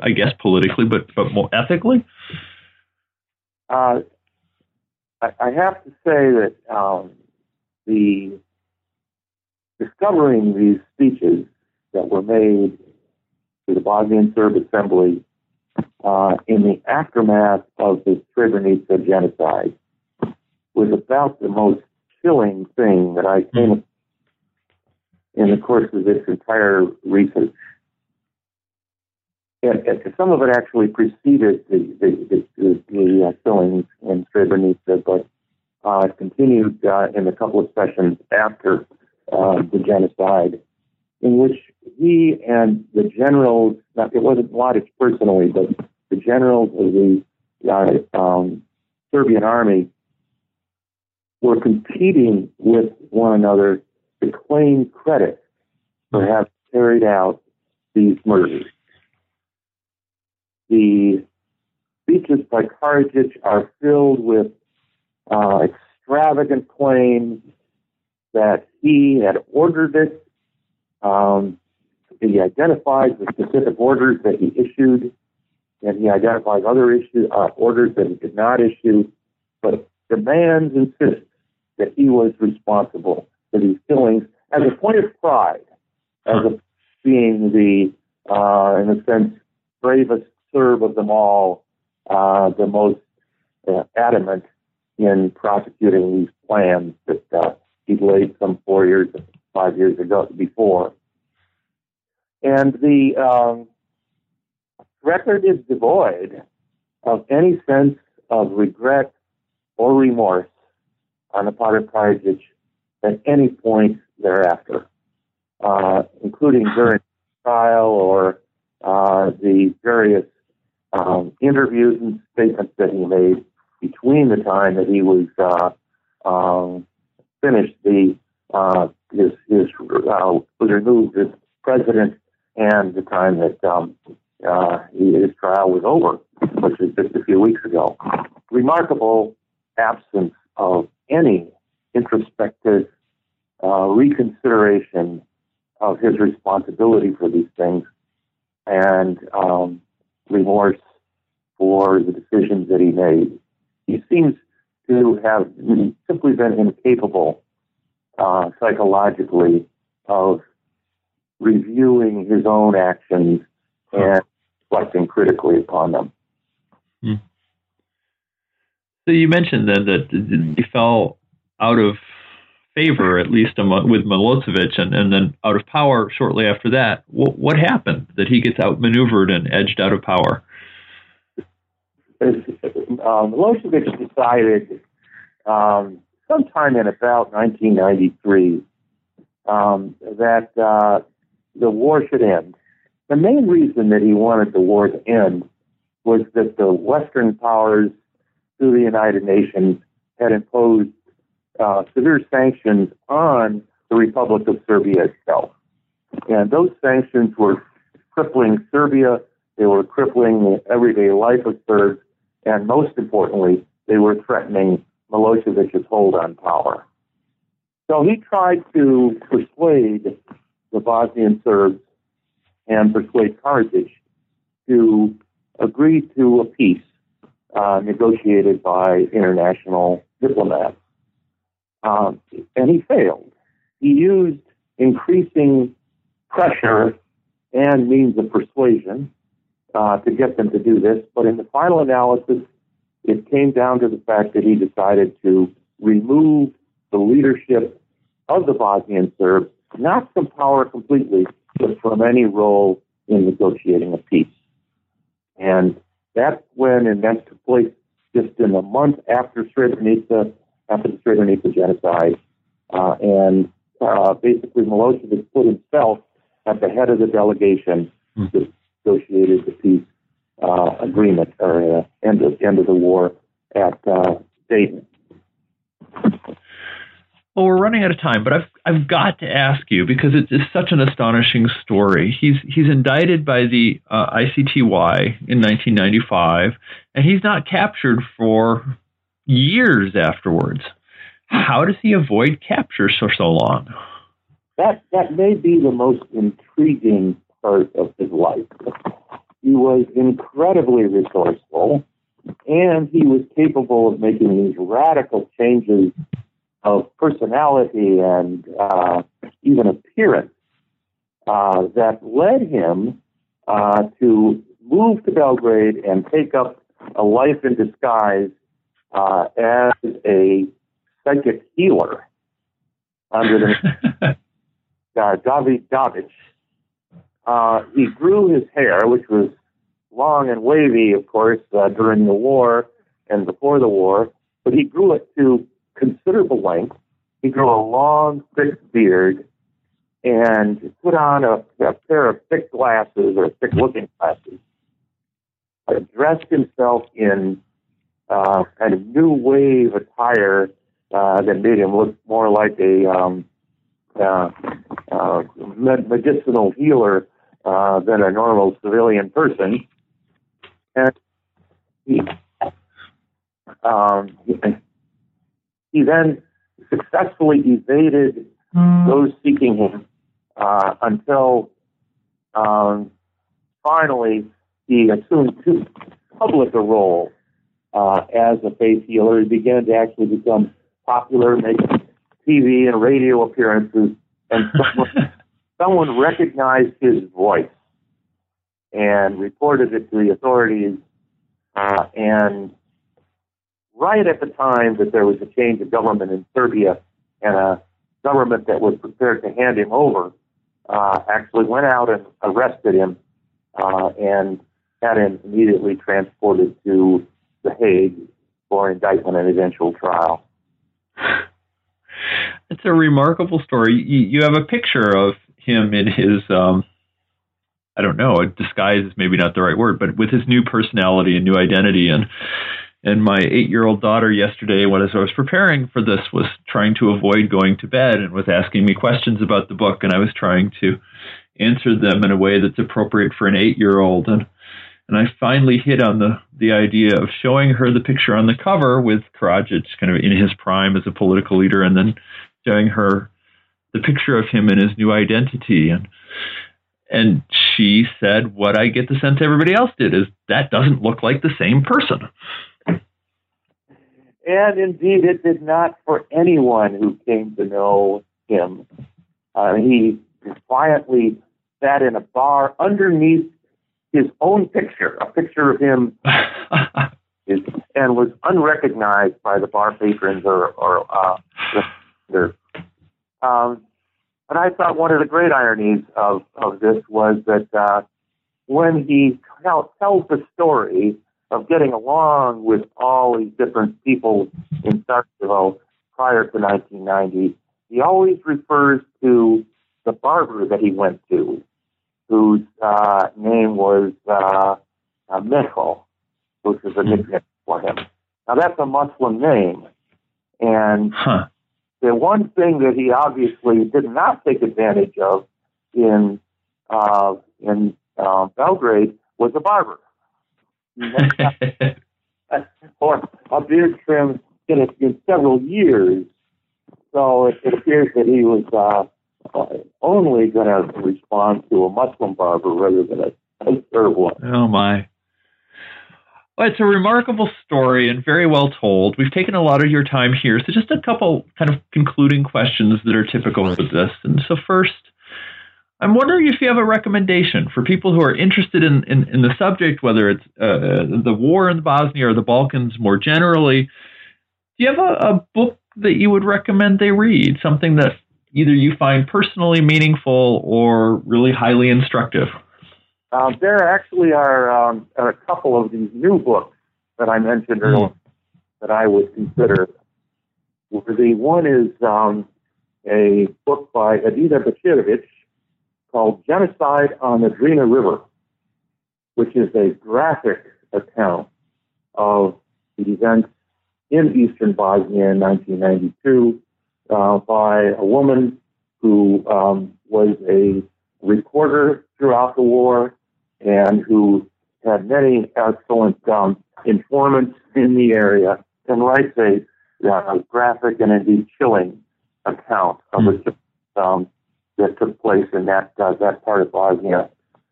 I guess politically, but but more ethically? Uh, I, I, have to say that um, the discovering these speeches that were made to the Bosnian Serb Assembly uh, in the aftermath of the Srebrenica genocide was about the most chilling thing that I came mm. in the course of this entire research. And, and some of it actually preceded the the, the, the uh, killings in Srebrenica, but uh, continued uh, in a couple of sessions after uh, the genocide, in which he and the generals, not, it wasn't Mladic personally, but the generals of the uh, um, Serbian army were competing with one another to claim credit for having carried out these murders. The speeches by Karadzic are filled with uh, extravagant claims that he had ordered it. Um, he identifies the specific orders that he issued, and he identifies other issue, uh, orders that he did not issue, but demands insists that he was responsible for these killings as a point of pride, as a, being the, uh, in a sense, bravest Serb of them all, uh, the most uh, adamant in prosecuting these plans that uh, he'd laid some four years, five years ago before. And the um, record is devoid of any sense of regret or remorse on the part of Karadzic at any point thereafter, uh, including during trial or uh, the various um, interviews and statements that he made between the time that he was uh, um, finished the uh, his his uh, was removed as president and the time that um, uh, his trial was over, which was just a few weeks ago. Remarkable absence of any introspective uh, reconsideration of his responsibility for these things and um, remorse for the decisions that he made. He seems to have simply been incapable uh, psychologically of reviewing his own actions and reflecting critically upon them. Hmm. So you mentioned then that he fell out of favor, at least with Milosevic, and, and then out of power shortly after that. What, what happened that he gets outmaneuvered and edged out of power? Um, Milosevic decided um, sometime in about 1993 um, that uh, the war should end. The main reason that he wanted the war to end was that the Western powers, through the United Nations, had imposed uh, severe sanctions on the Republic of Serbia itself. And those sanctions were crippling Serbia, they were crippling the everyday life of Serbs, and most importantly, they were threatening Milosevic's hold on power. So he tried to persuade the Bosnian Serbs and persuade Karadzic to agree to a peace uh, negotiated by international diplomats. Um, and he failed. He used increasing pressure and means of persuasion uh, to get them to do this. But in the final analysis, it came down to the fact that he decided to remove the leadership of the Bosnian Serbs, not from power completely, but from any role in negotiating a peace. And that's when, and that took place just in a month after Srebrenica, after the Srebrenica genocide. Uh, and uh, basically, Milosevic put himself at the head of the delegation mm. that negotiated the peace uh, agreement or uh, end of end of the war at uh, Dayton. Well, we're running out of time, but I've I've got to ask you because it's, it's such an astonishing story. He's he's indicted by the uh, ICTY in 1995, and he's not captured for years afterwards. How does he avoid capture for so long? That that may be the most intriguing part of his life. He was incredibly resourceful, and he was capable of making these radical changes of personality and uh, even appearance uh, that led him uh, to move to Belgrade and take up a life in disguise uh, as a psychic healer under the uh, David Dabic. Uh, he grew his hair, which was long and wavy, of course, uh, during the war and before the war, but he grew it to considerable length. He grew a long, thick beard and put on a, a pair of thick glasses or thick looking glasses. Uh, dressed himself in uh, kind of new wave attire uh, that made him look more like a um, uh, uh, medicinal healer uh, than a normal civilian person. And he, um, he then successfully evaded mm. those seeking him uh, until um, finally he assumed too public a role uh, as a faith healer. He began to actually become popular, making TV and radio appearances, and someone, someone recognized his voice and reported it to the authorities. Uh, and right at the time that there was a change of government in Serbia and a government that was prepared to hand him over, uh, actually went out and arrested him uh, and had him immediately transported to The Hague for indictment and eventual trial. It's a remarkable story. You, you have a picture of him in his, um, I don't know, disguise is maybe not the right word, but with his new personality and new identity. And and my eight-year-old daughter yesterday, when as I was preparing for this, was trying to avoid going to bed and was asking me questions about the book, and I was trying to answer them in a way that's appropriate for an eight-year-old. And and I finally hit on the the idea of showing her the picture on the cover with Karadzic kind of in his prime as a political leader, and then showing her the picture of him in his new identity and and she said what I get the sense everybody else did is that doesn't look like the same person. And indeed, it did not for anyone who came to know him. Uh, he quietly sat in a bar underneath his own picture, a picture of him, and was unrecognized by the bar patrons or, or uh, the, um, but I thought one of the great ironies of, of this was that uh, when he tell, tells the story of getting along with all these different people in Sarajevo prior to 1990, he always refers to the barber that he went to, whose uh, name was uh, uh, Michal, which is a hmm. nickname for him. Now that's a Muslim name, and huh. the one thing that he obviously did not take advantage of in uh, in uh, Belgrade was a barber. or a beard trim in, a, in several years. So it, it appears that he was uh, only going to respond to a Muslim barber rather than a, third one. Oh my. Well, it's a remarkable story and very well told. We've taken a lot of your time here, so just a couple kind of concluding questions that are typical of this. And so, first, I'm wondering if you have a recommendation for people who are interested in, in, in the subject, whether it's uh, the war in Bosnia or the Balkans more generally. Do you have a, a, book that you would recommend they read? Something that either you find personally meaningful or really highly instructive? Um, there actually are, um, are, a couple of these new books that I mentioned earlier mm. that I would consider. The one is um, a book by Edina Bećirević called Genocide on the Drina River, which is a graphic account of the events in eastern Bosnia in 1992 uh, by a woman who um, was a reporter throughout the war and who had many excellent um, informants in the area and writes a uh, graphic and indeed chilling account of mm. the um, that took place in that uh, that part of Bosnia,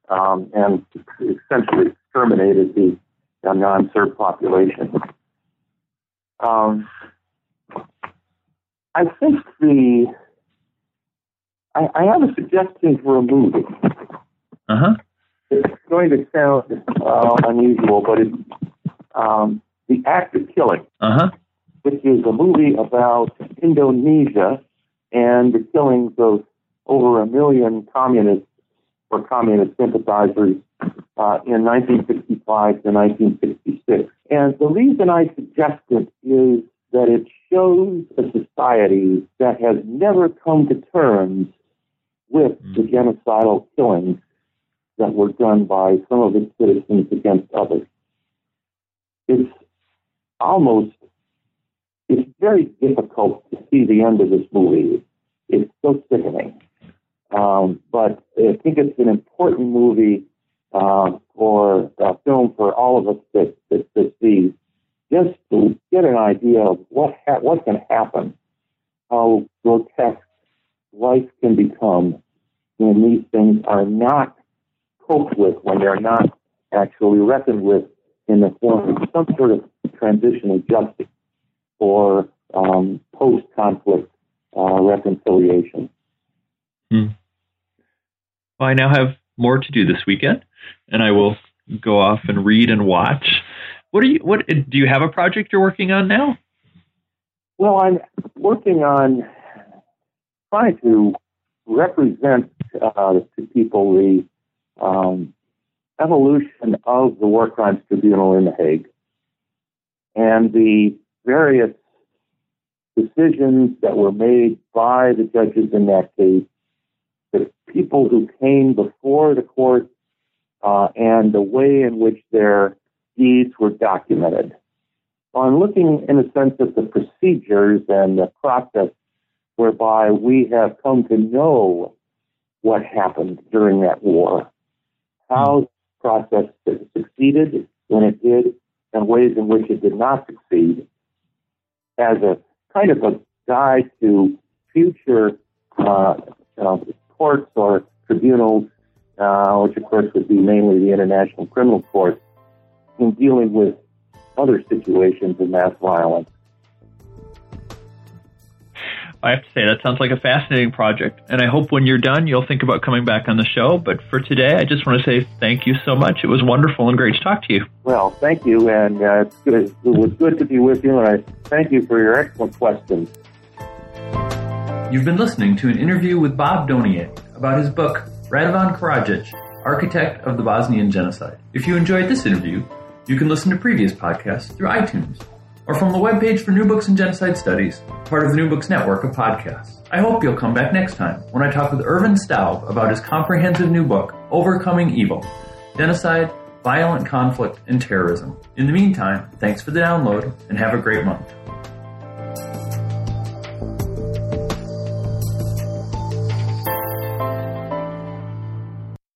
um, and essentially exterminated the, the non-Serb population. Um, I think the I, I, have a suggestion for a movie. Uh huh. It's going to sound uh, unusual, but it's um, the act of killing. Uh huh. Which is a movie about Indonesia and the killings of over a million communists or communist sympathizers uh, in 1965 to 1966. And the reason I suggest it is that it shows a society that has never come to terms with the mm. genocidal killings that were done by some of its citizens against others. It's almost, it's very difficult to see the end of this movie. It's so sickening. Um, but I think it's an important movie uh, for a film for all of us to, to, to, see, just to get an idea of what ha- what can happen, how grotesque life can become when these things are not coped with, when they're not actually reckoned with in the form of some sort of transitional justice or um, post-conflict uh, reconciliation. Hmm. Well, I now have more to do this weekend, and I will go off and read and watch. What are you? What do you have a project you're working on now? Well, I'm working on trying to represent uh, to people the um, evolution of the War Crimes Tribunal in The Hague and the various decisions that were made by the judges in that case, the people who came before the court, uh, and the way in which their deeds were documented. So I'm looking, in a sense, at the procedures and the process whereby we have come to know what happened during that war, how the process succeeded when it did, and ways in which it did not succeed, as a kind of a guide to future uh, courts or tribunals, uh, which of course would be mainly the International Criminal Court, in dealing with other situations of mass violence. I have to say, that sounds like a fascinating project. And I hope when you're done, you'll think about coming back on the show. But for today, I just want to say thank you so much. It was wonderful and great to talk to you. Well, thank you. And uh, it was good to be with you. And I thank you for your excellent questions. You've been listening to an interview with Bob Donia about his book, Radovan Karadzic, Architect of the Bosnian Genocide. If you enjoyed this interview, you can listen to previous podcasts through iTunes or from the webpage for New Books in Genocide Studies, part of the New Books Network of podcasts. I hope you'll come back next time when I talk with Ervin Staub about his comprehensive new book, Overcoming Evil Genocide, Violent Conflict, and Terrorism. In the meantime, thanks for the download and have a great month.